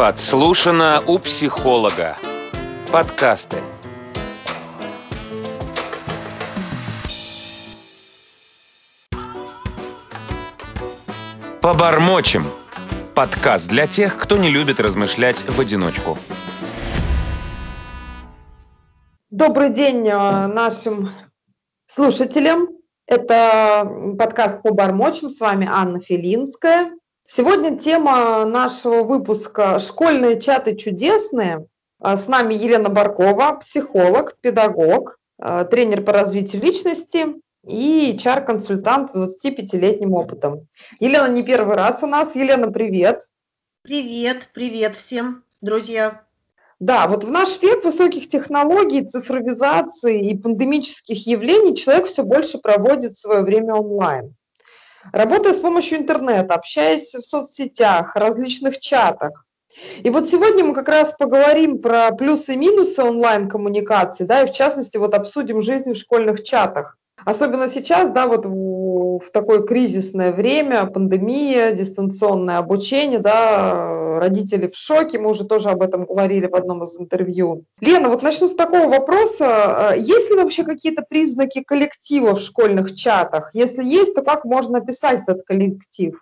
Подслушано у психолога. Подкасты. Побормочем. Подкаст для тех, кто не любит размышлять в одиночку. Добрый день э, нашим слушателям. Это подкаст «Побормочем». С вами Анна Филинская. Сегодня тема нашего выпуска «Школьные чаты чудесные». А с нами Елена Баркова, психолог, педагог, э, тренер по развитию личности и HR-консультант с 25-летним опытом. Елена не первый раз у нас. Елена, привет. Привет, привет всем, друзья. Да, вот в наш век высоких технологий, цифровизации и пандемических явлений человек все больше проводит свое время онлайн. Работая с помощью интернета, общаясь в соцсетях, различных чатах. И вот сегодня мы как раз поговорим про плюсы и минусы онлайн-коммуникации, да, и в частности вот обсудим жизнь в школьных чатах. Особенно сейчас, да, вот в, такое кризисное время, пандемия, дистанционное обучение, да, родители в шоке, мы уже тоже об этом говорили в одном из интервью. Лена, вот начну с такого вопроса. Есть ли вообще какие-то признаки коллектива в школьных чатах? Если есть, то как можно описать этот коллектив?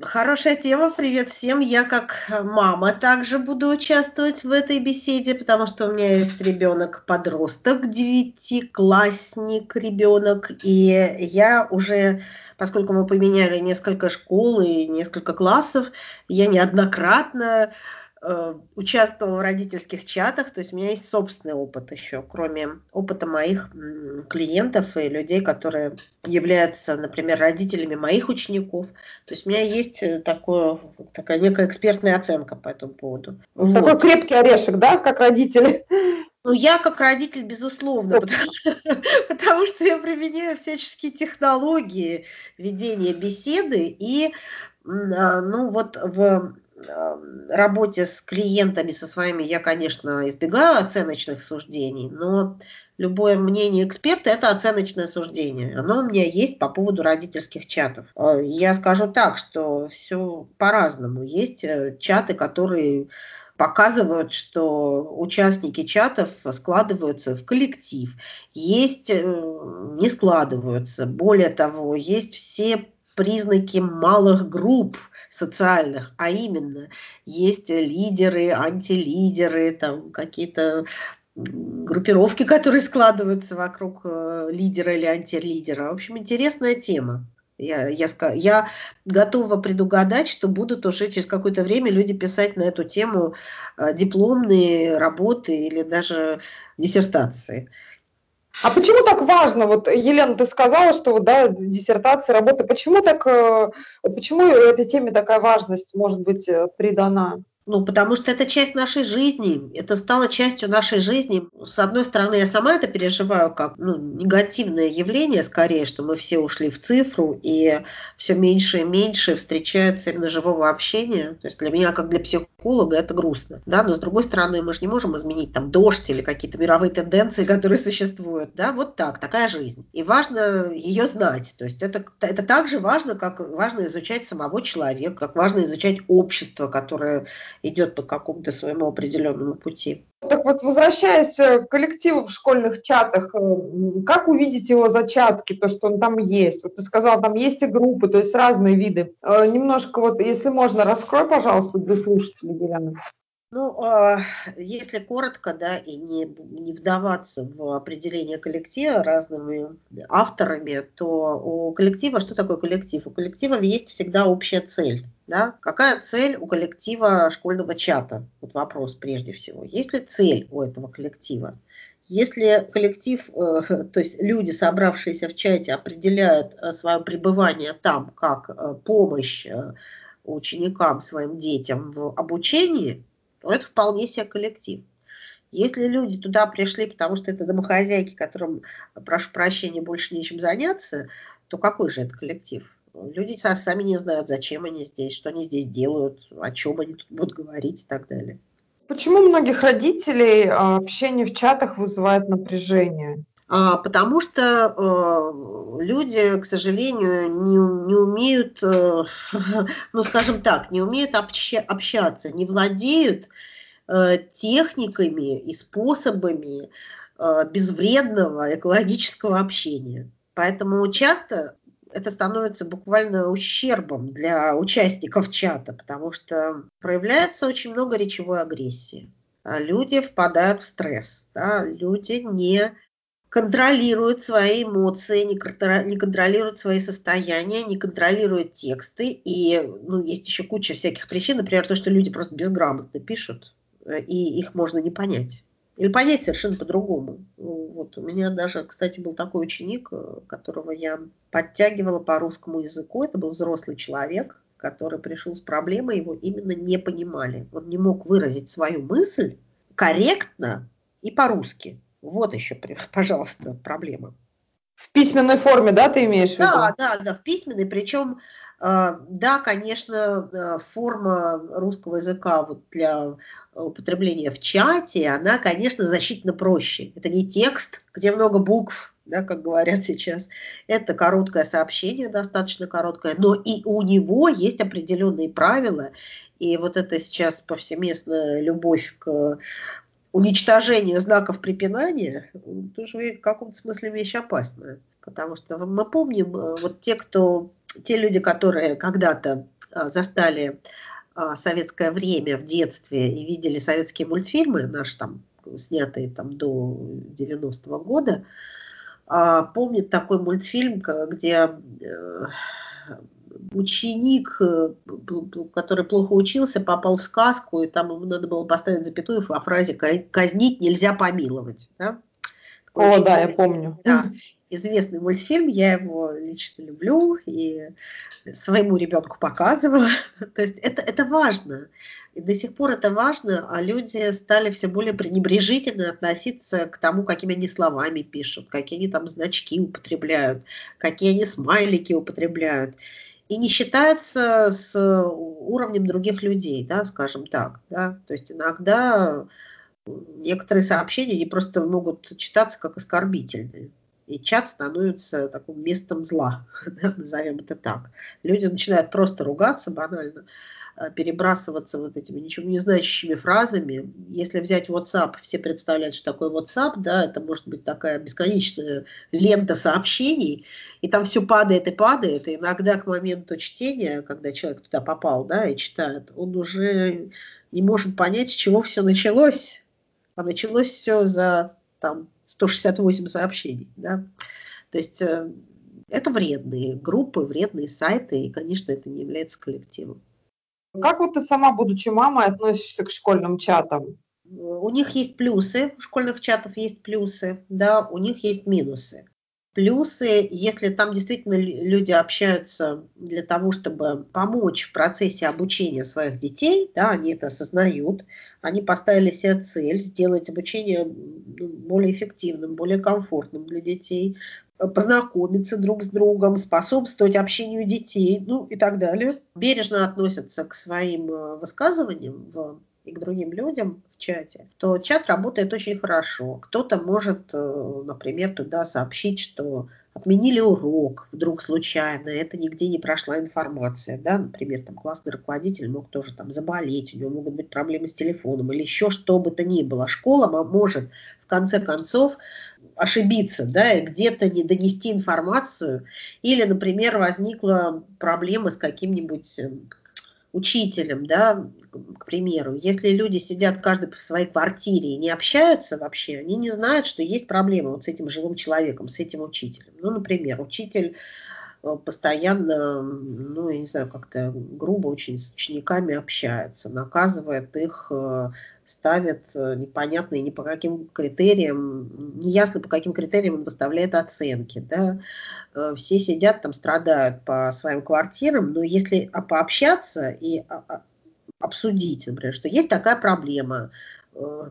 Хорошая тема. Привет всем. Я как мама также буду участвовать в этой беседе, потому что у меня есть ребенок-подросток, девятиклассник ребенок, и я уже, поскольку мы поменяли несколько школ и несколько классов, я неоднократно участвовала в родительских чатах, то есть у меня есть собственный опыт еще, кроме опыта моих клиентов и людей, которые являются, например, родителями моих учеников. То есть у меня есть э, такое, такая некая экспертная оценка по этому поводу. Такой вот. крепкий орешек, да, как родители? Ну, я как родитель, безусловно, потому, потому что я применяю всяческие технологии ведения беседы и, а, ну, вот в работе с клиентами, со своими, я, конечно, избегаю оценочных суждений, но любое мнение эксперта – это оценочное суждение. Оно у меня есть по поводу родительских чатов. А, я скажу так, что все по-разному. Есть э, чаты, которые показывают, что участники чатов складываются в коллектив. Есть э, не складываются. Более того, есть все признаки малых групп – социальных, а именно есть лидеры, антилидеры, там какие-то группировки, которые складываются вокруг э, лидера или антилидера. В общем, интересная тема. Я, я, я готова предугадать, что будут уже через какое-то время люди писать на эту тему э, дипломные работы или даже диссертации. А почему так важно? Вот, Елена, ты сказала, что да, диссертация, работа. Почему так, э, почему этой теме такая важность может быть э, придана? Ну, потому что это часть нашей жизни, это стало частью нашей жизни. С одной стороны, я сама это переживаю как ну, негативное явление, скорее, что мы все ушли в цифру, и все меньше и меньше встречаются именно живого общения. То есть для меня, как для психолога, это грустно. Да? Но с другой стороны, мы же не можем изменить там дождь или какие-то мировые тенденции, которые существуют. Да? Вот так, такая жизнь. И важно ее знать. То есть это, это так же важно, как важно изучать самого человека, как важно изучать общество, которое идет по какому-то своему определенному пути. Так вот, возвращаясь к коллективу в школьных чатах, э, как увидеть его зачатки, то, что он там есть? Вот ты сказал, там есть и группы, то есть разные виды. Э, немножко вот, если можно, раскрой, пожалуйста, для слушателей, Елена. Ну, а, если коротко, да, и не, не вдаваться в определение коллектива разными авторами, то у коллектива, что такое коллектив? У коллектива есть всегда общая цель. Да? Какая цель у коллектива школьного чата? Вот вопрос прежде всего. Есть ли цель у этого коллектива? Если коллектив, э, то есть люди, собравшиеся в чате, определяют э, свое пребывание там как э, помощь ученикам, своим детям в обучении, то это вполне себе коллектив. Если люди туда пришли, потому что это домохозяйки, которым, прошу прощения, больше нечем заняться, то какой же это коллектив? Люди сами не знают, зачем они здесь, что они здесь делают, о чем они тут будут говорить и так далее. Почему многих родителей а, общение в чатах вызывает напряжение? А, потому что э, люди, к сожалению, не, не умеют, э, ну скажем так, не умеют обща, общаться, не владеют э, техниками и способами безвредного экологического общения. Поэтому часто это становится буквально ущербом для участников чата, потому что проявляется очень много речевой агрессии. А люди впадают в стресс, да, люди не контролируют свои эмоции, не, контролируют свои состояния, не контролируют тексты. И ну, есть еще куча всяких причин, например, то, что люди просто безграмотно пишут, э, и их можно не понять. Или понять совершенно по-другому. Вот у меня даже, кстати, был такой ученик, э, которого я подтягивала по русскому языку. Это был взрослый человек, который пришел с проблемой, его именно не понимали. Он не мог выразить свою мысль корректно и по-русски. Вот еще, пожалуйста, проблема. В письменной форме, да, ты имеешь в виду? Да, да, да, в письменной. Причем, э, да, конечно, э, форма русского языка вот для употребления в чате, она, конечно, значительно проще. Это не текст, где много букв, да, как говорят сейчас. Это короткое сообщение, достаточно короткое, но и у него есть определенные правила. И вот это сейчас повсеместная любовь к уничтожению знаков препинания, тоже в каком-то смысле вещь опасная. Потому что мы помним, э, вот те, кто, те люди, которые когда-то а, застали а, советское время в детстве и видели советские мультфильмы, наши там, снятые там до 90-го года, помнят такой мультфильм, где э, ученик, э, который плохо учился, попал в сказку, и там ему надо было поставить запятую во фразе «казнить нельзя помиловать». Да? О, Очень да, я помню. Да, известный мультфильм, я его лично люблю и своему ребенку показывала. То есть это, это важно. И до сих пор это важно, а люди стали все более пренебрежительно относиться к тому, какими они словами пишут, какие они там значки употребляют, какие они смайлики употребляют и не считается с уровнем других людей, да, скажем так. Да? То есть иногда некоторые сообщения не просто могут читаться как оскорбительные. И чат становится таким местом зла, назовем это так. Люди начинают просто ругаться банально. Э, перебрасываться вот этими ничего не значащими фразами. Если взять WhatsApp, все представляют, что такое WhatsApp, да, это может быть такая бесконечная лента сообщений, и там все падает и падает, и иногда к моменту чтения, когда человек туда попал, да, и читает, он уже не может понять, с чего все началось, а началось все за там 168 сообщений, да. То есть э, это вредные группы, вредные сайты, и, конечно, это не является коллективом. Как вот ты сама, будучи мамой, относишься к школьным чатам? У них есть плюсы, у школьных чатов есть плюсы, да, у них есть минусы. Плюсы, если там действительно люди общаются для того, чтобы помочь в процессе обучения своих детей, да, они это осознают, они поставили себе цель сделать обучение более эффективным, более комфортным для детей, познакомиться друг с другом, способствовать общению детей, ну и так далее. Бережно относятся к своим э, высказываниям в, и к другим людям в чате, то чат работает очень хорошо. Кто-то может, э, например, туда сообщить, что отменили урок вдруг случайно, это нигде не прошла информация, да, например, там классный руководитель мог тоже там заболеть, у него могут быть проблемы с телефоном или еще что бы то ни было. Школа может в конце концов ошибиться, да, где-то не донести информацию, или, например, возникла проблема с каким-нибудь эм, учителем, да, к примеру, если люди сидят каждый в своей квартире и не общаются вообще, они не знают, что есть проблема вот с этим живым человеком, с этим учителем. Ну, например, учитель постоянно, ну, я не знаю, как-то грубо очень с учениками общается, наказывает их, э, ставит э, непонятно и ни по каким критериям, неясно по каким критериям он выставляет оценки, да, все сидят там, страдают по своим квартирам, но если пообщаться и обсудить, например, что есть такая проблема, э,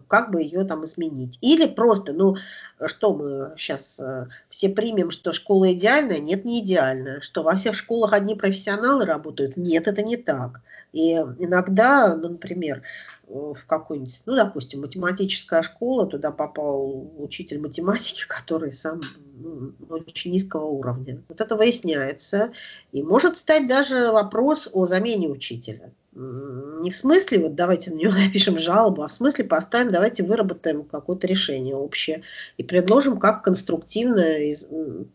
как бы ее там изменить. Или просто, ну, что мы сейчас э, все примем, что школа идеальная? Нет, не идеальная. Что во всех школах одни профессионалы работают? Нет, это не так. И иногда, ну, например, в какой-нибудь, ну, допустим, математическая школа, туда попал учитель математики, который сам ну, очень низкого уровня. Вот это выясняется. И может стать даже вопрос о замене учителя. Не в смысле, вот давайте на него напишем жалобу, а в смысле поставим, давайте выработаем какое-то решение общее и предложим, как конструктивно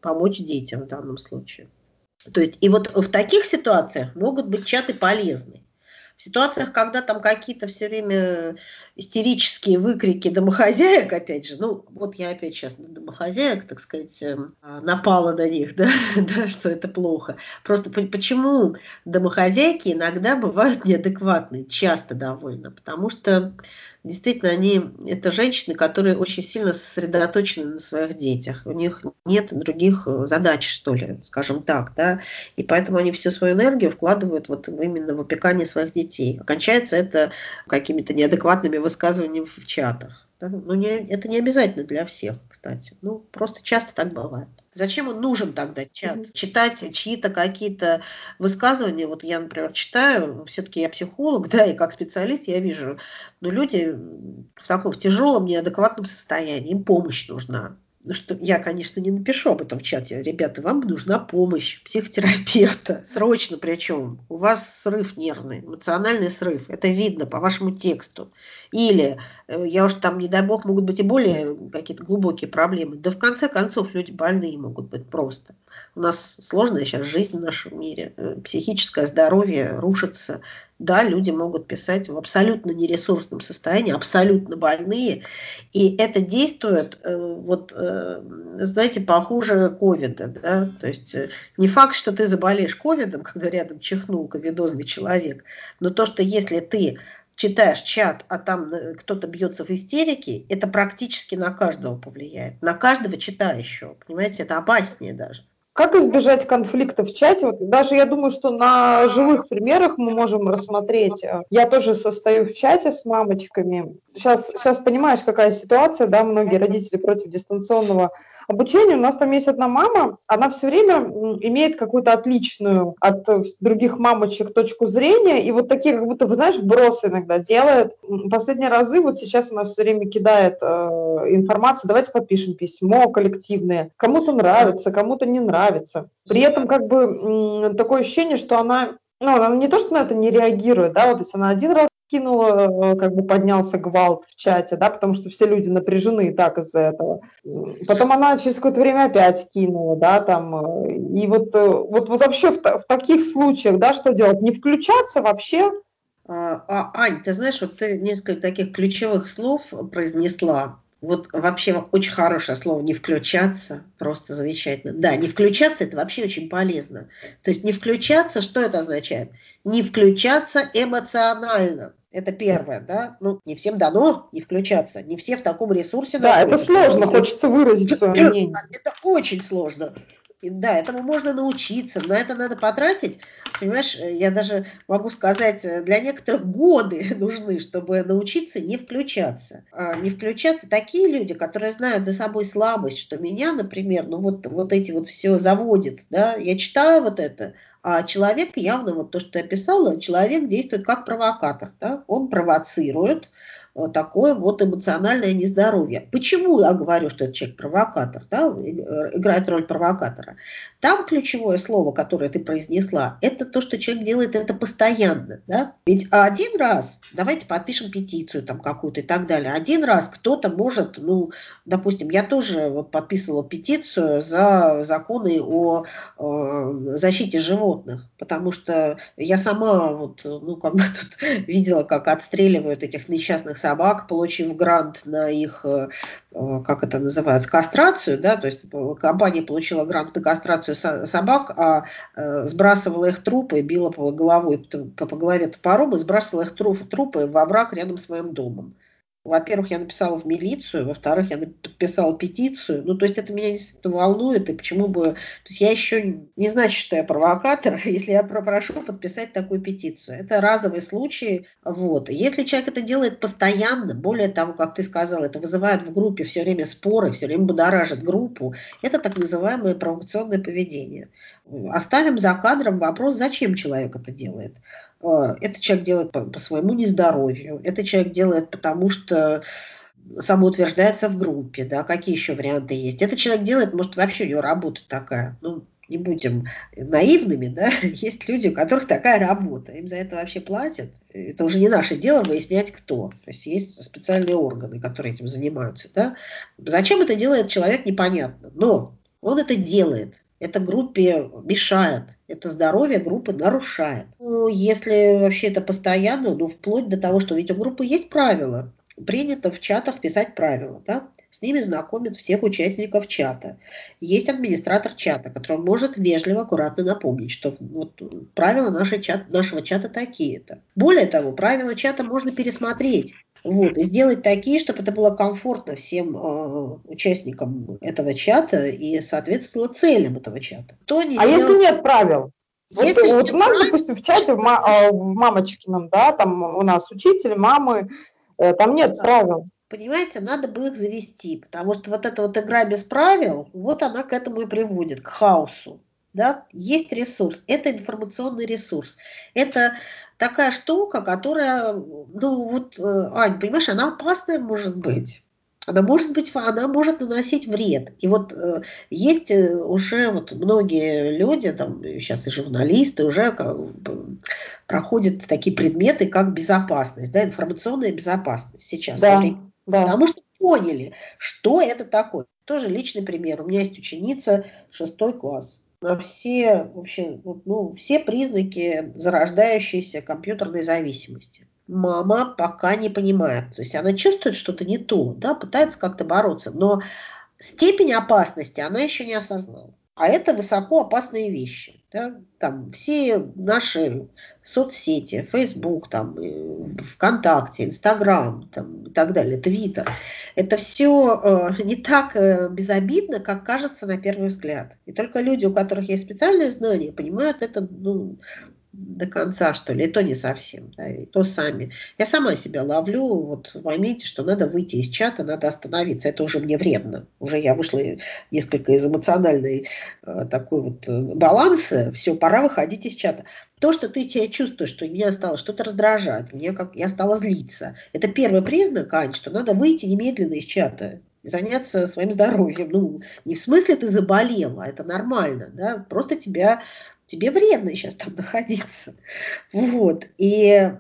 помочь детям в данном случае. То есть, и вот в таких ситуациях могут быть чаты полезны. Ситуациях, когда там какие-то все время истерические выкрики домохозяек, опять же, ну вот я опять сейчас на домохозяек, так сказать, эм, напала на них, да, да, что это плохо. Просто почему домохозяйки иногда бывают неадекватные, часто довольно, потому что действительно, они это женщины, которые очень сильно сосредоточены на своих детях. У них нет других э, задач, что ли, скажем так, да, и поэтому они всю свою энергию вкладывают вот именно в опекание своих детей. Окончается это какими-то неадекватными высказываниями в чатах. Да? Ну, не, это не обязательно для всех, кстати. Ну, просто часто так бывает. Зачем он нужен тогда чат? Mm-hmm. Читать чьи-то какие-то высказывания. Вот я, например, читаю, все-таки я психолог, да, и как специалист я вижу, но люди в таком в тяжелом, неадекватном состоянии, им помощь нужна ну что я, конечно, не напишу об этом в чате. Ребята, вам нужна помощь психотерапевта. Срочно причем. У вас срыв нервный, эмоциональный срыв. Это видно по вашему тексту. Или, э, я уж там, не дай бог, могут быть и более какие-то глубокие проблемы. Да в конце концов, люди больные могут быть просто. У нас сложная сейчас жизнь в нашем мире. Э, психическое здоровье рушится. Да, люди могут писать в абсолютно нересурсном состоянии, абсолютно больные. И это действует, э, вот, э, знаете, похуже ковида. Да? То есть не факт, что ты заболеешь ковидом, когда рядом чихнул ковидозный человек, но то, что если ты читаешь чат, а там кто-то бьется в истерике, это практически на каждого повлияет. На каждого читающего. Понимаете, это опаснее даже. Как избежать конфликта в чате? Вот даже я думаю, что на живых примерах мы можем рассмотреть. Я тоже состою в чате с мамочками. Сейчас, сейчас понимаешь, какая ситуация, да, многие родители против дистанционного обучения. У нас там есть одна мама, она все время имеет какую-то отличную от других мамочек точку зрения, и вот такие, как будто, вы знаешь, бросы иногда делает. Последние разы, вот сейчас она все время кидает э, информацию, давайте подпишем письмо коллективное. Кому-то нравится, кому-то не нравится. При этом как бы такое ощущение, что она ну, она не то, что на это не реагирует, да, вот, то есть она один раз кинула, э, как бы поднялся гвалт в чате, да, потому что все люди напряжены и так из-за этого. Потом она через какое-то время опять кинула, да, там, э, и вот, э, вот, вот вообще в, в таких случаях, да, что делать? Не включаться вообще? А, а, Ань, ты знаешь, вот ты несколько таких ключевых слов произнесла. Вот вообще очень хорошее слово «не включаться», просто замечательно. Да, не включаться – это вообще очень полезно. То есть не включаться, что это означает? Не включаться эмоционально. Это первое, да. Ну, не всем дано не включаться, не все в таком ресурсе. Да, находятся. это сложно, хочется выразить свое мнение. Это очень сложно. Да, этому можно научиться, на это надо потратить. Понимаешь, я даже могу сказать, для некоторых годы нужны, чтобы научиться не включаться. А не включаться такие люди, которые знают за собой слабость, что меня, например, ну вот, вот эти вот все заводит, да, я читаю вот это, а человек явно, вот то, что я писала, человек действует как провокатор, да, он провоцирует, такое вот эмоциональное нездоровье. Почему я говорю, что этот человек провокатор, да, э, играет роль провокатора? Там ключевое слово, которое ты произнесла, это то, что человек делает это постоянно. Да? Ведь один раз, давайте подпишем петицию там какую-то и так далее, один раз кто-то может, ну, допустим, я тоже вот подписывала петицию за законы о э, защите животных, потому что я сама вот, ну, как бы тут видела, как отстреливают этих несчастных собак, получив грант на их, э, э, как это называется, кастрацию, да, то есть э, компания получила грант на кастрацию собак, а сбрасывала их трупы, била по головой, по, голове топором и сбрасывала их трупы во враг рядом с моим домом. Во-первых, я написала в милицию, во-вторых, я подписала петицию. Ну, то есть это меня действительно волнует, и почему бы... То есть я еще не значит, что я провокатор, если я прошу подписать такую петицию. Это разовый случай. Вот. Если человек это делает постоянно, более того, как ты сказал, это вызывает в группе все время споры, все время будоражит группу, это так называемое провокационное поведение. Оставим за кадром вопрос, зачем человек это делает. Э, это человек делает по, по своему нездоровью, это человек делает потому, что самоутверждается в группе, да, какие еще варианты есть. Это человек делает, может, вообще у него работа такая, ну, не будем наивными, да, есть люди, у которых такая работа, им за это вообще платят. Это уже не наше дело выяснять, кто. То есть есть специальные органы, которые этим занимаются, да. Зачем это делает человек, непонятно. Но он это делает это группе мешает, это здоровье группы нарушает. Ну, если вообще это постоянно, ну, вплоть до того, что ведь у группы есть правила, принято в чатах писать правила, да? с ними знакомят всех участников чата. Есть администратор чата, который может вежливо, аккуратно напомнить, что вот правила нашей чат, нашего чата такие-то. Более того, правила чата можно пересмотреть вот, и сделать такие, чтобы это было комфортно всем э, участникам этого чата и соответствовало целям этого чата. Кто не а сделал... если нет правил? Если вот, вот у нас, правил, допустим, в чате в, а, в мамочкином, да, там у нас учитель, мамы, э, там нет да. правил. Понимаете, надо бы их завести, потому что вот эта вот игра без правил, вот она к этому и приводит, к хаосу. Да? Есть ресурс, это информационный ресурс. Это такая штука, которая, ну вот, э, Ань, понимаешь, она опасная может быть. Она может быть, она может наносить вред. И вот э, есть э, уже вот многие люди, там сейчас и журналисты уже как, проходят такие предметы, как безопасность, да, информационная безопасность сейчас. Да, да. Потому что поняли, что это такое. Тоже личный пример. У меня есть ученица шестой класс на все, вообще, ну, все признаки зарождающейся компьютерной зависимости. Мама пока не понимает. То есть она чувствует что-то не то, да, пытается как-то бороться, но степень опасности она еще не осознала. А это высоко опасные вещи. Да? Там все наши соцсети, Facebook, там, ВКонтакте, Инстаграм там, и так далее, Твиттер, это все э, не так э, безобидно, как кажется на первый взгляд. И только люди, у которых есть специальные знания, понимают это ну, до конца, что ли, и то не совсем, да, и то сами. Я сама себя ловлю вот в моменте, что надо выйти из чата, надо остановиться, это уже мне вредно. Уже я вышла несколько из эмоциональной э, такой вот э, баланса, все, пора выходить из чата. То, что ты себя чувствуешь, что меня стало что-то раздражать, мне как я стала злиться, это первый признак, Ань, что надо выйти немедленно из чата заняться своим здоровьем. Ну, не в смысле ты заболела, это нормально, да, просто тебя тебе вредно сейчас там находиться. Вот. И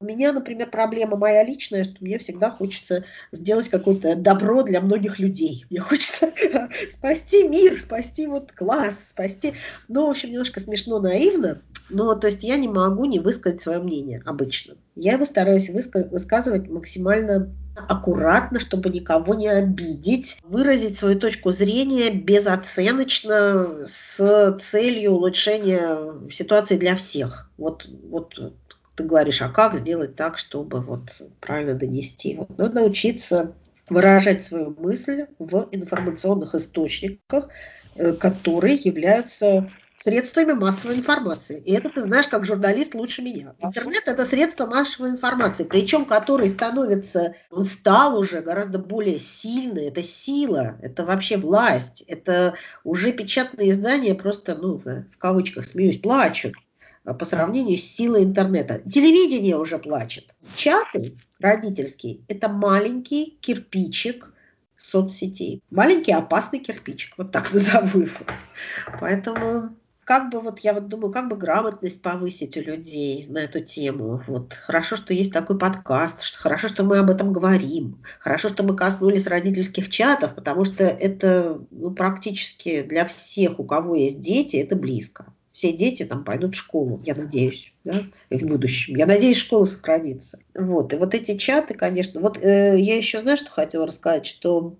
у меня, например, проблема моя личная, что мне всегда хочется сделать какое-то добро для многих людей. Мне хочется спасти мир, спасти вот класс, спасти... Ну, в общем, немножко смешно, наивно. Но, то есть, я не могу не высказать свое мнение обычно. Я его стараюсь высказывать максимально аккуратно, чтобы никого не обидеть, выразить свою точку зрения безоценочно с целью улучшения ситуации для всех. Вот, вот ты говоришь, а как сделать так, чтобы вот правильно донести? Вот надо научиться выражать свою мысль в информационных источниках, э, которые являются средствами массовой информации. И это ты знаешь, как журналист лучше меня. Интернет – это средство массовой информации, причем который становится, он стал уже гораздо более сильный. Это сила, это вообще власть, это уже печатные издания просто, ну, в кавычках смеюсь, плачут по сравнению с силой интернета. Телевидение уже плачет. Чаты родительские – это маленький кирпичик соцсетей. Маленький опасный кирпичик, вот так назову его. Поэтому как бы вот я вот думаю, как бы грамотность повысить у людей на эту тему. Вот хорошо, что есть такой подкаст, что хорошо, что мы об этом говорим, хорошо, что мы коснулись родительских чатов, потому что это ну, практически для всех, у кого есть дети, это близко. Все дети там пойдут в школу, я надеюсь, да, в будущем. Я надеюсь, школа сохранится. Вот. И вот эти чаты, конечно. Вот э, я еще, знаю, что хотела рассказать, что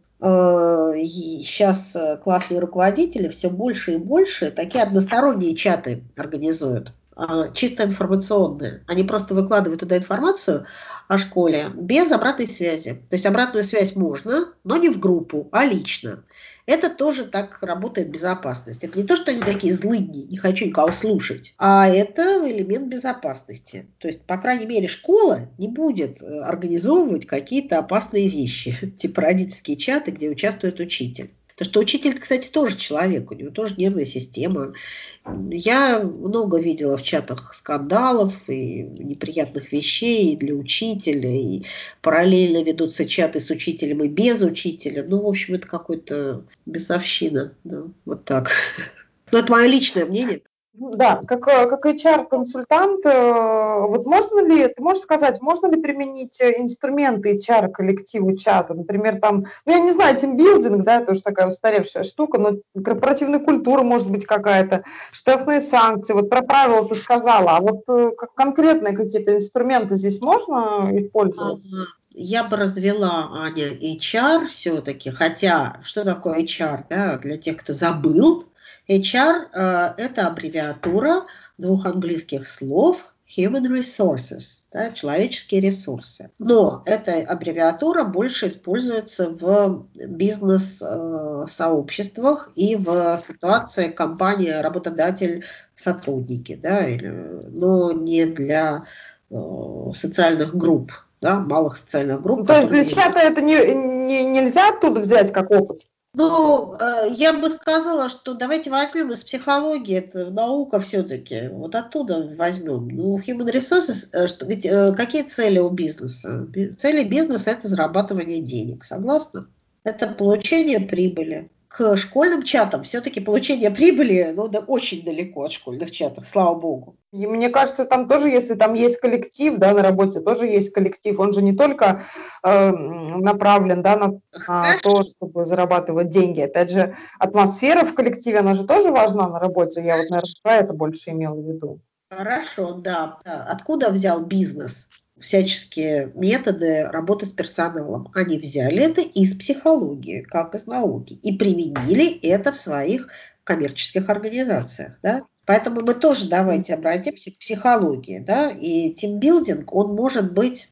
сейчас э, классные руководители все больше и больше такие односторонние чаты организуют. а, чисто информационное. Они просто выкладывают туда информацию о школе без обратной связи. То есть обратную связь можно, но не в группу, а лично. Это тоже так работает безопасность. Это не то, что они такие злыдни, не хочу никого слушать, а это элемент безопасности. То есть, по крайней мере, школа не будет э, организовывать какие-то опасные вещи, типа родительские чаты, где участвует учитель. Потому что учитель, кстати, тоже человек, у него тоже нервная система. Я много видела в чатах скандалов и неприятных вещей для учителя, и параллельно ведутся чаты с учителем и без учителя. Ну, в общем, это какой-то бесовщина. Да, вот так. Но это мое личное мнение. Да, как, э, как HR-консультант, э, вот можно ли, ты можешь сказать, можно ли применить э, инструменты HR коллективу чата, например, там, ну, я не знаю, тимбилдинг, да, это уже такая устаревшая штука, но корпоративная культура может быть какая-то, штрафные санкции, вот про правила ты сказала, а вот как конкретные какие-то инструменты здесь можно использовать? Я бы развела, Аня, HR все-таки, хотя что такое HR, да, для тех, кто забыл, HR э, – это аббревиатура двух английских слов Human Resources, да, человеческие ресурсы. Но эта аббревиатура больше используется в бизнес-сообществах и в ситуации компания, работодатель, сотрудники, да, или, но не для э, социальных групп, да, малых социальных групп. Ну, то есть для чата это не, не, нельзя оттуда взять как опыт? Ну, э, я бы сказала, что давайте возьмем из психологии, это наука все-таки, вот оттуда возьмем. Ну, human resources, э, что, ведь э, какие цели у бизнеса? Цели бизнеса – это зарабатывание денег, согласна? Это получение прибыли к школьным чатам все-таки получение прибыли, ну, да, очень далеко от школьных чатов, слава богу. И мне кажется, там тоже, если там есть коллектив, да, на работе тоже есть коллектив, он же не только э, направлен, да, на, на то, чтобы зарабатывать деньги. Опять же, атмосфера в коллективе, она же тоже важна на работе. Я вот, наверное, это больше имела в виду. Хорошо, да. Откуда взял бизнес? Всяческие методы работы с персоналом. Они взяли это из психологии, как из науки, и применили это в своих коммерческих организациях. Да? Поэтому мы тоже давайте обратимся к психологии. Да? И тимбилдинг, он может быть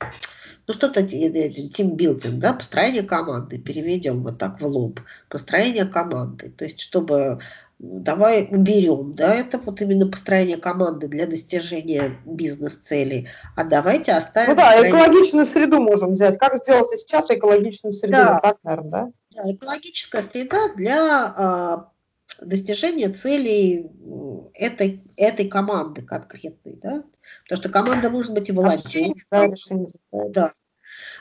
ну что-то тимбилдинг, да, построение команды, переведем вот так в лоб, построение команды, то есть чтобы давай уберем, да, это вот именно построение команды для достижения бизнес-целей, а давайте оставим... Ну да, построение... экологичную среду можем взять. Как сделать чата экологичную среду? Да. Так, наверное, да? Да, экологическая среда для а, достижения целей этой, этой команды конкретной, да, потому что команда может быть и волонтером. Да,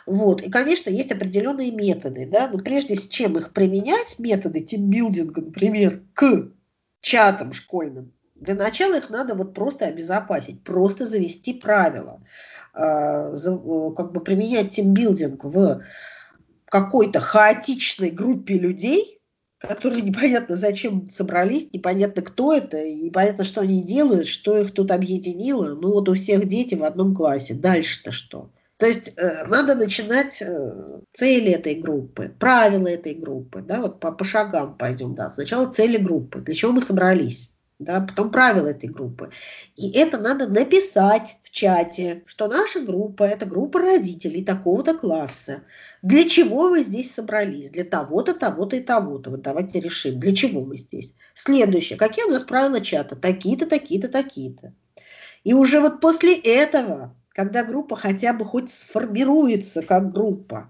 вот. И, конечно, есть определенные методы. Да? Но прежде чем их применять, методы тимбилдинга, например, к чатам школьным, для начала их надо вот просто обезопасить, просто завести правила. А, как бы применять тимбилдинг в какой-то хаотичной группе людей, которые непонятно зачем собрались, непонятно кто это, непонятно, что они делают, что их тут объединило. Ну вот у всех дети в одном классе. Дальше-то что? То есть э, надо начинать э, цели этой группы, правила этой группы, да, вот по, по шагам пойдем, да. Сначала цели группы, для чего мы собрались, да, потом правила этой группы. И это надо написать в чате, что наша группа – это группа родителей такого-то класса. Для чего мы здесь собрались? Для того-то, того-то и того-то. Вот давайте решим, для чего мы здесь. Следующее. Какие у нас правила чата? Такие-то, такие-то, такие-то. И уже вот после этого когда группа хотя бы хоть сформируется как группа.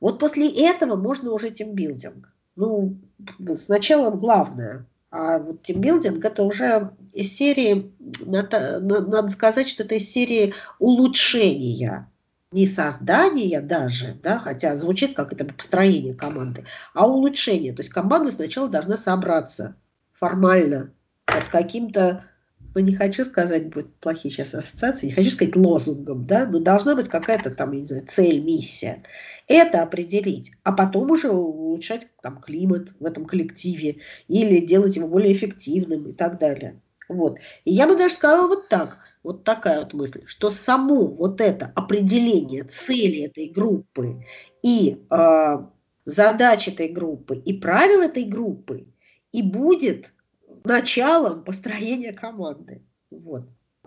Вот после этого можно уже тимбилдинг. Ну, сначала главное. А вот тимбилдинг это уже из серии, надо, надо сказать, что это из серии улучшения. Не создания даже, да, хотя звучит как это построение команды, а улучшение. То есть команда сначала должна собраться формально под каким-то ну, не хочу сказать, будет плохие сейчас ассоциации, не хочу сказать лозунгом, да, но должна быть какая-то там, не знаю, цель, миссия. Это определить, а потом уже улучшать там климат в этом коллективе или делать его более эффективным и так далее. Вот. И я бы даже сказала вот так, вот такая вот мысль, что само вот это определение цели этой группы и э, задач этой группы и правил этой группы и будет началом построения команды. Вот.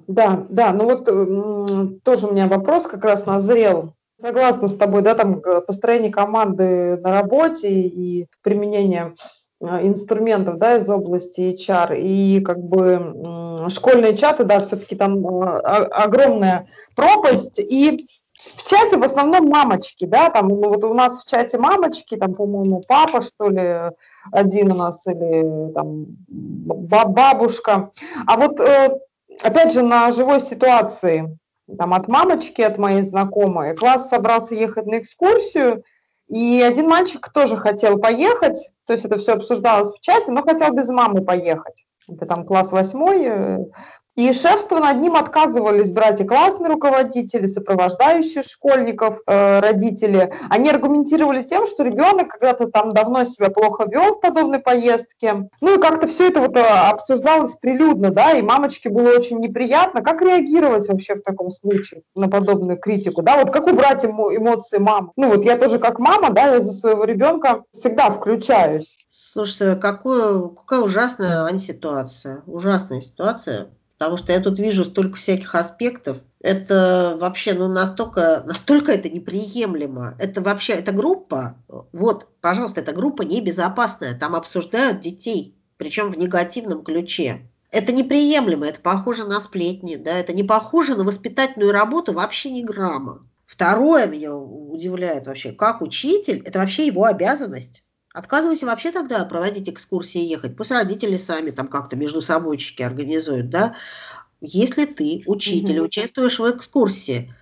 Да, да, ну вот тоже у меня вопрос как раз назрел. Согласна с тобой, да, там построение команды на работе и применение э, инструментов, да, из области HR, и как бы школьные чаты, да, все-таки там э, огромная пропасть, и в чате в основном мамочки, да, там, ну, вот у нас в чате мамочки, там, по-моему, папа, что ли, один у нас, или там бабушка. А вот, э, опять же, на живой ситуации, там, от мамочки, от моей знакомой, класс собрался ехать на экскурсию, и один мальчик тоже хотел поехать, то есть это все обсуждалось в чате, но хотел без мамы поехать. Это там класс восьмой, э, и шефство над ним отказывались брать и классные руководители, сопровождающие школьников, э, родители. Они аргументировали тем, что ребенок когда-то там давно себя плохо вел в подобной поездке. Ну и как-то все это вот э, обсуждалось прилюдно, да, и мамочке было очень неприятно. Как реагировать вообще в таком случае на подобную критику, да, вот как убрать ему эмоции мамы? Ну вот я тоже как мама, да, я за своего ребенка всегда включаюсь. Слушайте, какое, какая ужасная ситуация, ужасная ситуация потому что я тут вижу столько всяких аспектов. Это вообще, ну, настолько, настолько это неприемлемо. Это вообще, эта группа, вот, пожалуйста, эта группа небезопасная. Там обсуждают детей, причем в негативном ключе. Это неприемлемо, это похоже на сплетни, да, это не похоже на воспитательную работу вообще ни грамма. Второе меня удивляет вообще, как учитель, это вообще его обязанность. Отказывайся вообще тогда проводить экскурсии и ехать. Пусть родители сами там как-то между собойчики организуют, да. Если ты, учитель, угу. участвуешь в экскурсии,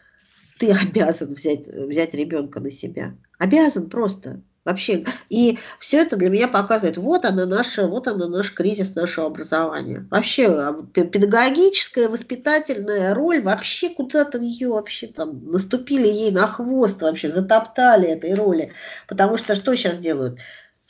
ты обязан взять, взять ребенка на себя. Обязан просто. Вообще. И все это для меня показывает, вот она наша, вот она наш кризис нашего образования. Вообще а, педагогическая, воспитательная роль, вообще куда-то ее вообще там наступили ей на хвост, вообще затоптали этой роли. Потому что что сейчас делают?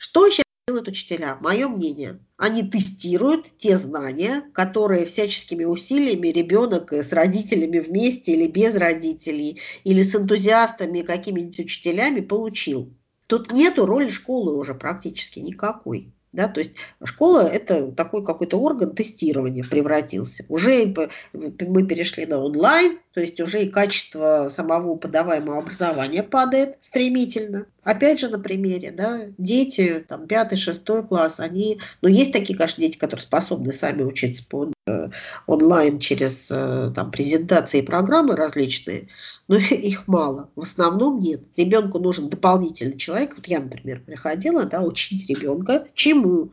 Что сейчас делают учителя? Мое мнение. Они тестируют те знания, которые всяческими усилиями ребенок с родителями вместе или без родителей, или с энтузиастами, какими-нибудь учителями получил. Тут нету роли школы уже практически никакой. Да, то есть школа – это такой какой-то орган тестирования превратился. Уже мы перешли на онлайн, то есть уже и качество самого подаваемого образования падает стремительно. Опять же на примере, да, дети, там, пятый, шестой класс, они, ну, есть такие, конечно, дети, которые способны сами учиться по э, онлайн через э, там, презентации и программы различные, но их мало. В основном нет. Ребенку нужен дополнительный человек. Вот я, например, приходила да, учить ребенка чему?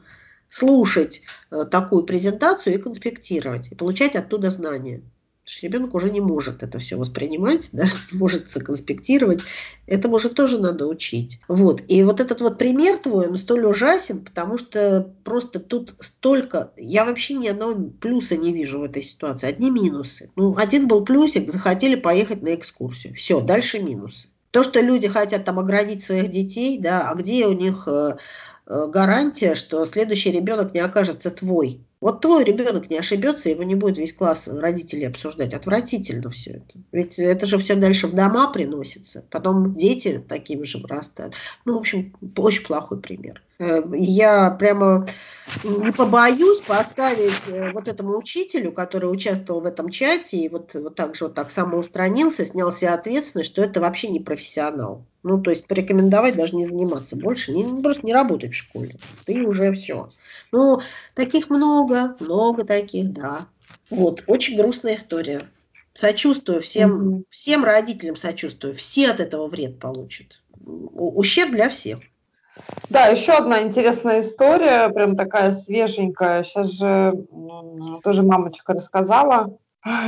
Слушать э, такую презентацию и конспектировать, и получать оттуда знания что ребенок уже не может это все воспринимать, да, может законспектировать. Этому же тоже надо учить. Вот. И вот этот вот пример твой, он столь ужасен, потому что просто тут столько... Я вообще ни одного плюса не вижу в этой ситуации. Одни минусы. Ну, один был плюсик, захотели поехать на экскурсию. Все, дальше минусы. То, что люди хотят там оградить своих детей, да, а где у них э, э, гарантия, что следующий ребенок не окажется твой? Вот твой ребенок не ошибется, его не будет весь класс родителей обсуждать. Отвратительно все это. Ведь это же все дальше в дома приносится. Потом дети такими же вырастают. Ну, в общем, очень плохой пример. Э, я прямо не побоюсь поставить э, вот этому учителю, который участвовал в этом чате и вот, вот так же вот так самоустранился, снял себе ответственность, что это вообще не профессионал. Ну, то есть порекомендовать даже не заниматься больше, не, просто не работать в школе. Ты уже все. Ну, таких много, много таких, да. Вот, очень грустная история. Сочувствую всем, угу. всем родителям сочувствую. Все от этого вред получат. Ущерб для всех. Да, еще одна интересная история, прям такая свеженькая. Сейчас же тоже мамочка рассказала.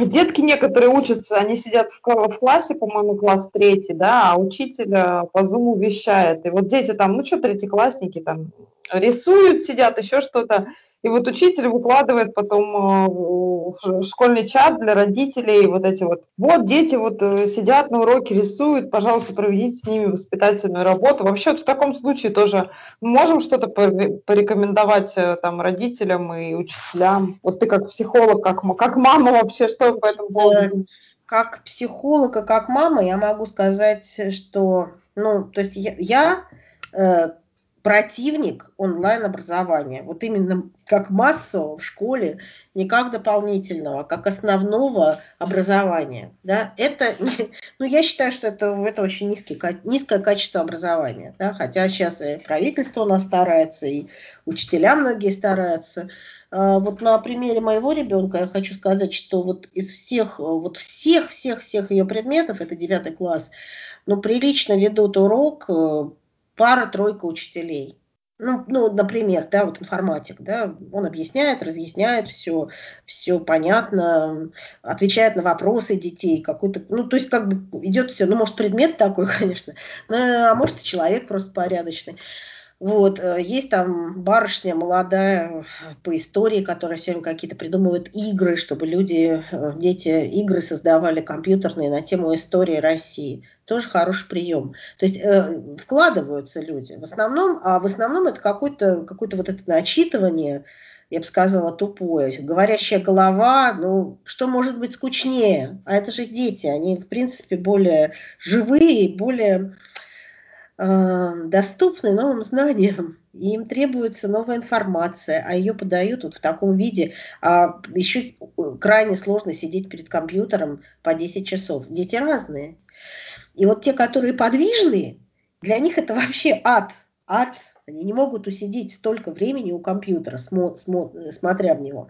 Детки некоторые учатся, они сидят в классе, по-моему, класс третий, да, а учитель э, по зуму вещает. И вот дети там, ну что, третьеклассники там рисуют, сидят, еще что-то. И вот учитель выкладывает потом э, в школьный чат для родителей вот эти вот, вот дети вот э, сидят на уроке, рисуют, пожалуйста, проведите с ними воспитательную работу. Вообще вот в таком случае тоже можем что-то порекомендовать э, там родителям и учителям. Вот ты как психолог, как, как мама вообще, что по этому поводу? Как психолог и как мама я могу сказать, что, ну, то есть я, я противник онлайн-образования. Вот именно как массового в школе, не как дополнительного, а как основного образования. Да? Это, ну, я считаю, что это, это очень низкий, низкое качество образования. Да? Хотя сейчас и правительство у нас старается, и учителя многие стараются. А, вот на примере моего ребенка я хочу сказать, что вот из всех, вот всех, всех, всех ее предметов, это девятый класс, ну, прилично ведут урок э, пара-тройка учителей. Ну, ну, например, да, вот информатик, да, он объясняет, разъясняет все, все понятно, отвечает на вопросы детей, какой-то, ну, то есть как бы идет все, ну, может, предмет такой, конечно, ну, а может, и человек просто порядочный. Вот, э, есть там барышня молодая по истории, которая все время какие-то придумывает игры, чтобы люди, э, дети игры создавали компьютерные на тему истории России. Тоже хороший прием. То есть э, вкладываются люди. В основном, а в основном это какое-то какое вот это начитывание, я бы сказала, тупое. Говорящая голова, ну, что может быть скучнее? А это же дети, они, в принципе, более живые, более Э, доступны новым знаниям, и им требуется новая информация, а ее подают вот в таком виде. А еще крайне сложно сидеть перед компьютером по 10 часов. Дети разные. И вот те, которые подвижные, для них это вообще ад. Ад. Они не могут усидеть столько времени у компьютера, смо, смо, смотря в него.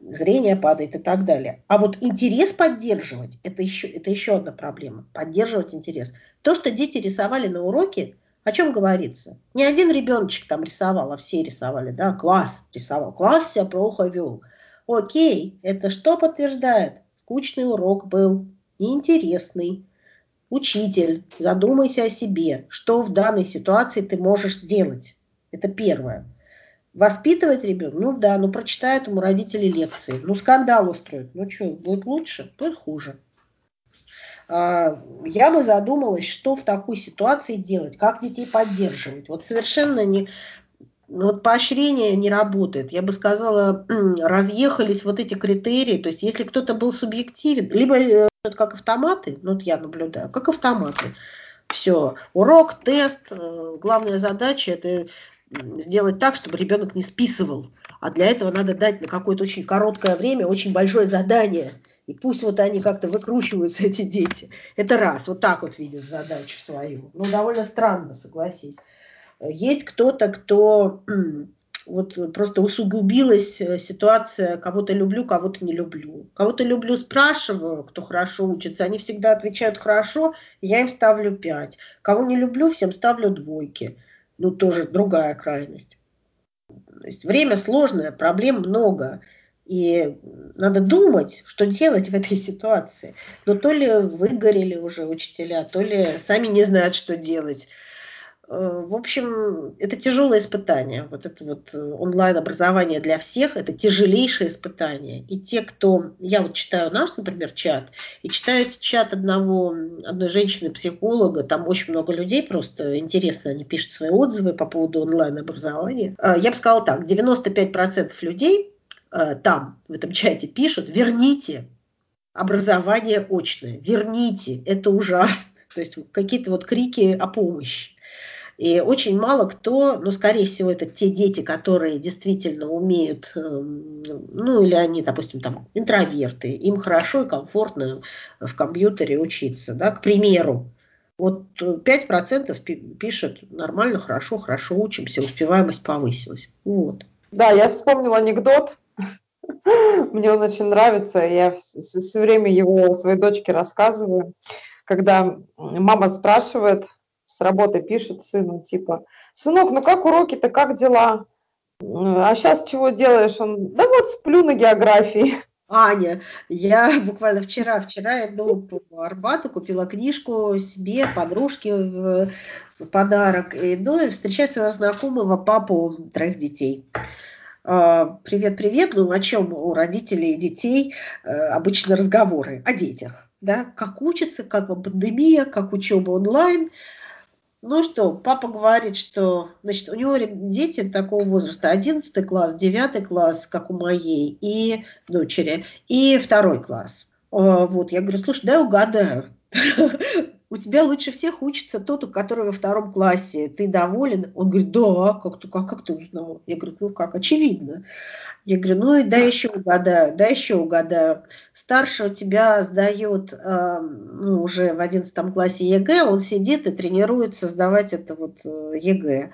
Зрение падает и так далее. А вот интерес поддерживать, это еще, это еще одна проблема. Поддерживать интерес. То, что дети рисовали на уроке, о чем говорится? Не один ребеночек там рисовал, а все рисовали, да, класс рисовал. Класс себя плохо вел. Окей, это что подтверждает? Скучный урок был, неинтересный. Учитель, задумайся о себе, что в данной ситуации ты можешь сделать. Это первое. Воспитывать ребенка, ну да, ну прочитают ему родители лекции, ну скандал устроят, ну что, будет лучше, будет хуже. А, я бы задумалась, что в такой ситуации делать, как детей поддерживать. Вот совершенно не, вот поощрение не работает. Я бы сказала, разъехались вот эти критерии. То есть, если кто-то был субъективен, либо э, как автоматы, ну вот я наблюдаю, как автоматы. Все, урок, тест, э, главная задача это сделать так, чтобы ребенок не списывал. А для этого надо дать на какое-то очень короткое время очень большое задание. И пусть вот они как-то выкручиваются, эти дети. Это раз, вот так вот видят задачу свою. Ну, довольно странно, согласись. Есть кто-то, кто вот просто усугубилась э, ситуация, кого-то люблю, кого-то не люблю. Кого-то люблю, спрашиваю, кто хорошо учится, они всегда отвечают хорошо, я им ставлю пять. Кого не люблю, всем ставлю двойки. Ну, тоже другая крайность. То есть время сложное, проблем много. И надо думать, что делать в этой ситуации. Но то ли выгорели уже учителя, то ли сами не знают, что делать. Э, в общем, это тяжелое испытание. Вот это вот э, онлайн-образование для всех – это тяжелейшее испытание. И те, кто… Я вот читаю наш, например, чат, и читаю чат одного, одной женщины-психолога, там очень много людей, просто интересно, они пишут свои отзывы по поводу онлайн-образования. Э, я бы сказала так, 95% людей там, в этом чате пишут, верните образование очное, верните, это ужасно. То есть какие-то вот крики о помощи. И очень мало кто, ну, скорее всего, это те дети, которые действительно умеют, эм, ну, или они, допустим, там, интроверты, им хорошо и комфортно в компьютере учиться, да, к примеру. Вот 5% пишет нормально, хорошо, хорошо учимся, успеваемость повысилась. Вот. Да, я вспомнила анекдот. Мне он очень нравится. Я все, все время его своей дочке рассказываю. Когда мама спрашивает, с работы пишет сыну, типа, сынок, ну как уроки-то, как дела? А сейчас чего делаешь? Он, да вот сплю на географии. Аня, я буквально вчера, вчера иду по Арбату, купила книжку себе, подружке в подарок. Иду и встречаю своего знакомого папу троих детей. А, привет, привет. Ну, о чем у родителей и детей э, обычно разговоры? О детях. Да? Как учатся, как пандемия, как учеба онлайн – ну что, папа говорит, что значит, у него дети такого возраста, 11 класс, 9 класс, как у моей, и дочери, и второй класс. А, вот, я говорю, слушай, дай угадаю. у тебя лучше всех учится тот, у которого во втором классе. Ты доволен? Он говорит, да, как ты, как, как ты узнал? Я говорю, ну как, очевидно. Я говорю, ну и да еще угадаю, да еще угадаю. Старший у тебя сдает э, ну, уже в одиннадцатом классе ЕГЭ, он сидит и тренируется сдавать это вот э, ЕГЭ.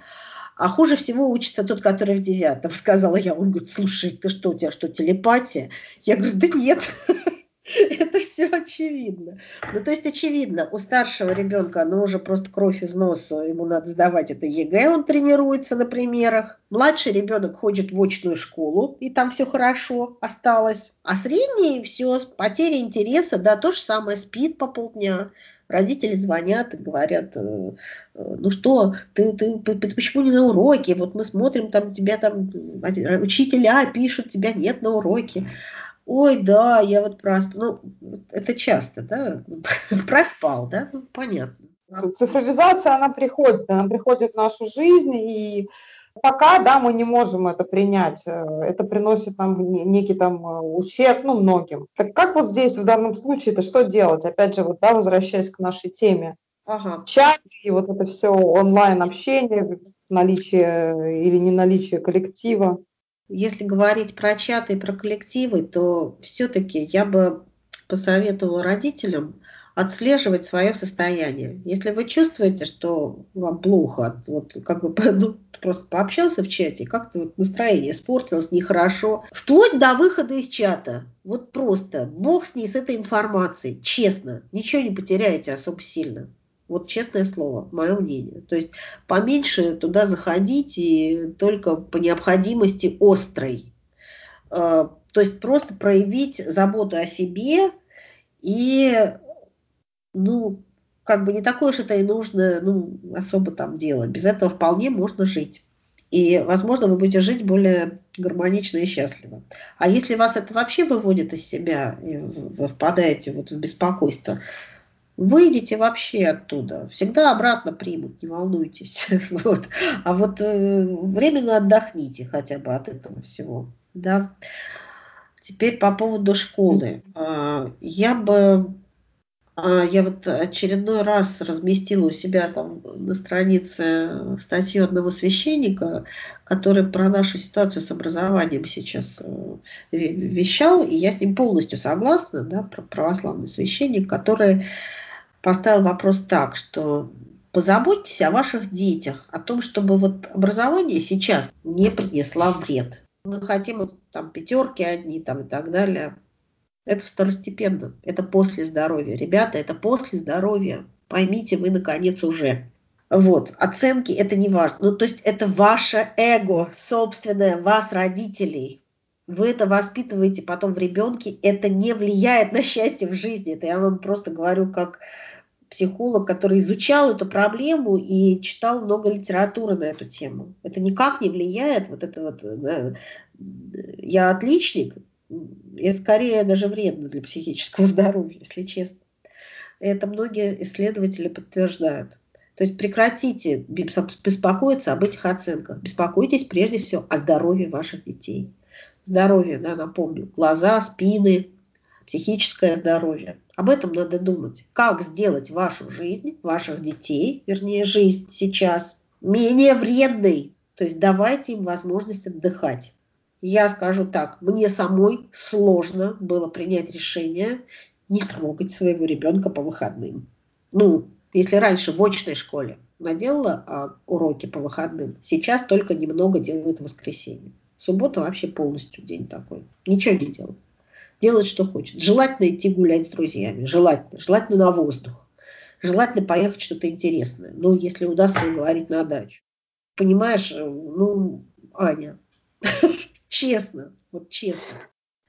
А хуже всего учится тот, который в девятом, сказала я. Он говорит, слушай, ты что, у тебя что, телепатия? Я говорю, да нет. Это все очевидно. Ну, то есть очевидно, у старшего ребенка, ну, уже просто кровь из носа, ему надо сдавать это ЕГЭ, он тренируется на примерах. Младший ребенок ходит в очную школу, и там все хорошо осталось. А средний все, потеря интереса, да, то же самое, спит по полдня. Родители звонят и говорят, э, э, ну что, ты, ты, ты, почему не на уроке? Вот мы смотрим, там тебя там учителя пишут, тебя нет на уроке. Ой, да, я вот проспал. Ну, это часто, да? Проспал, да? Ну, понятно. Цифровизация, она приходит, она приходит в нашу жизнь, и пока, да, мы не можем это принять. Э, это приносит нам некий там э, ущерб, ну, многим. Так как вот здесь в данном случае это что делать? Опять же, вот, да, возвращаясь к нашей теме. Ага. Чат и вот это все онлайн-общение, наличие или не наличие коллектива. Если говорить про чаты и про коллективы, то все-таки я бы посоветовала родителям отслеживать свое состояние. Если вы чувствуете, что вам плохо, вот как бы ну, просто пообщался в чате, как-то вот настроение испортилось, нехорошо, вплоть до выхода из чата. Вот просто бог с ней, с этой информацией, честно, ничего не потеряете особо сильно. Вот честное слово, мое мнение. То есть поменьше туда заходить и только по необходимости острой. Э, то есть просто проявить заботу о себе и, ну, как бы не такое уж это и нужно, ну, особо там делать. Без этого вполне можно жить. И, возможно, вы будете жить более гармонично и счастливо. А если вас это вообще выводит из себя, и вы впадаете вот в беспокойство, Выйдите вообще оттуда. Всегда обратно примут, не волнуйтесь. Вот. А вот э, временно отдохните хотя бы от этого всего. Да. Теперь по поводу школы. Э, я бы а, я вот очередной раз разместила у себя там на странице статью одного священника, который про нашу ситуацию с образованием сейчас э, вещал, и я с ним полностью согласна, да, православный священник, который поставил вопрос так, что позаботьтесь о ваших детях, о том, чтобы вот образование сейчас не принесло вред. Мы хотим там пятерки одни там и так далее. Это второстепенно, это после здоровья. Ребята, это после здоровья. Поймите вы, наконец, уже. Вот, оценки это не важно. Ну, то есть это ваше эго собственное, вас, родителей. Вы это воспитываете потом в ребенке. Это не влияет на счастье в жизни. Это я вам просто говорю как психолог, который изучал эту проблему и читал много литературы на эту тему. Это никак не влияет, вот это вот, да, я отличник, это скорее даже вредно для психического здоровья, если честно. Это многие исследователи подтверждают. То есть прекратите беспокоиться об этих оценках. Беспокойтесь прежде всего о здоровье ваших детей. Здоровье, да, напомню, глаза, спины, психическое здоровье. Об этом надо думать. Как сделать вашу жизнь, ваших детей, вернее, жизнь сейчас менее вредной. То есть давайте им возможность отдыхать. Я скажу так, мне самой сложно было принять решение не трогать своего ребенка по выходным. Ну, если раньше в очной школе наделала а, уроки по выходным, сейчас только немного делают в воскресенье. Суббота вообще полностью день такой. Ничего не делаю делать, что хочет. Желательно идти гулять с друзьями, желательно, желательно на воздух, желательно поехать что-то интересное. Ну, если удастся уговорить на дачу. Понимаешь, э, ну, Аня, честно, вот честно.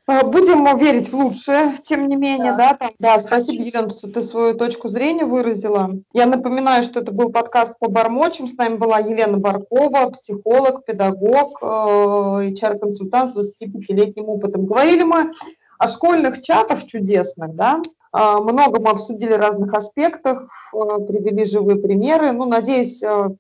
А, будем верить в лучшее, тем не менее, да, да, там, да спасибо, Елена, что ты свою точку зрения выразила. Я напоминаю, что это был подкаст по бормочем, с нами была Елена Баркова, психолог, педагог, HR-консультант с 25-летним опытом. Говорили мы о школьных чатах чудесных, да, а, много мы обсудили разных аспектов, а, привели живые примеры. Ну, надеюсь, а,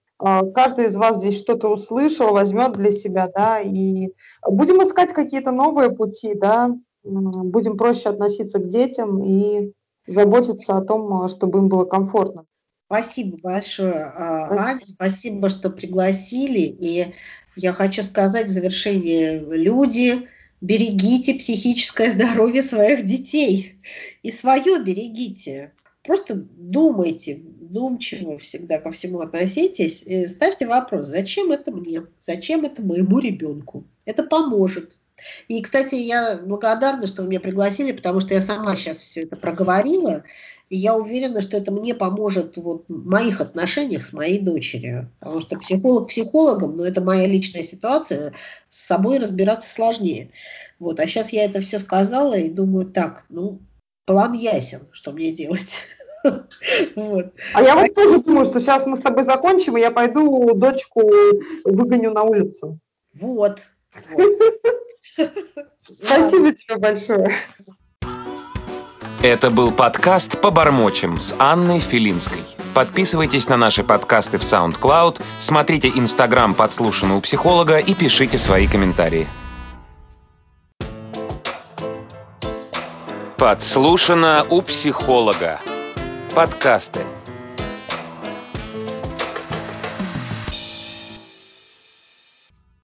каждый из вас здесь что-то услышал, возьмет для себя, да, и будем искать какие-то новые пути, да, будем проще относиться к детям и заботиться о том, чтобы им было комфортно. Спасибо большое, а, спасибо. Аня. Спасибо, что пригласили. И я хочу сказать в завершение, люди, берегите психическое здоровье своих детей. И свое берегите. Просто думайте, вдумчиво всегда ко всему относитесь. И ставьте вопрос, зачем это мне? Зачем это моему ребенку? Это поможет. И, кстати, я благодарна, что вы меня пригласили, потому что я сама сейчас все это проговорила. И я уверена, что это мне поможет вот, в моих отношениях с моей дочерью. Потому что психолог психологом, но это моя личная ситуация, с собой разбираться сложнее. Вот. А сейчас я это все сказала и думаю, так, ну, план ясен, что мне делать. Вот. А я вот тоже думаю, что сейчас мы с тобой закончим, и я пойду дочку выгоню на улицу. Вот. Спасибо тебе большое. Это был подкаст «Побормочем» с Анной Филинской. Подписывайтесь на наши подкасты в SoundCloud, смотрите Инстаграм «Подслушано у психолога» и пишите свои комментарии. Подслушано у психолога. Подкасты.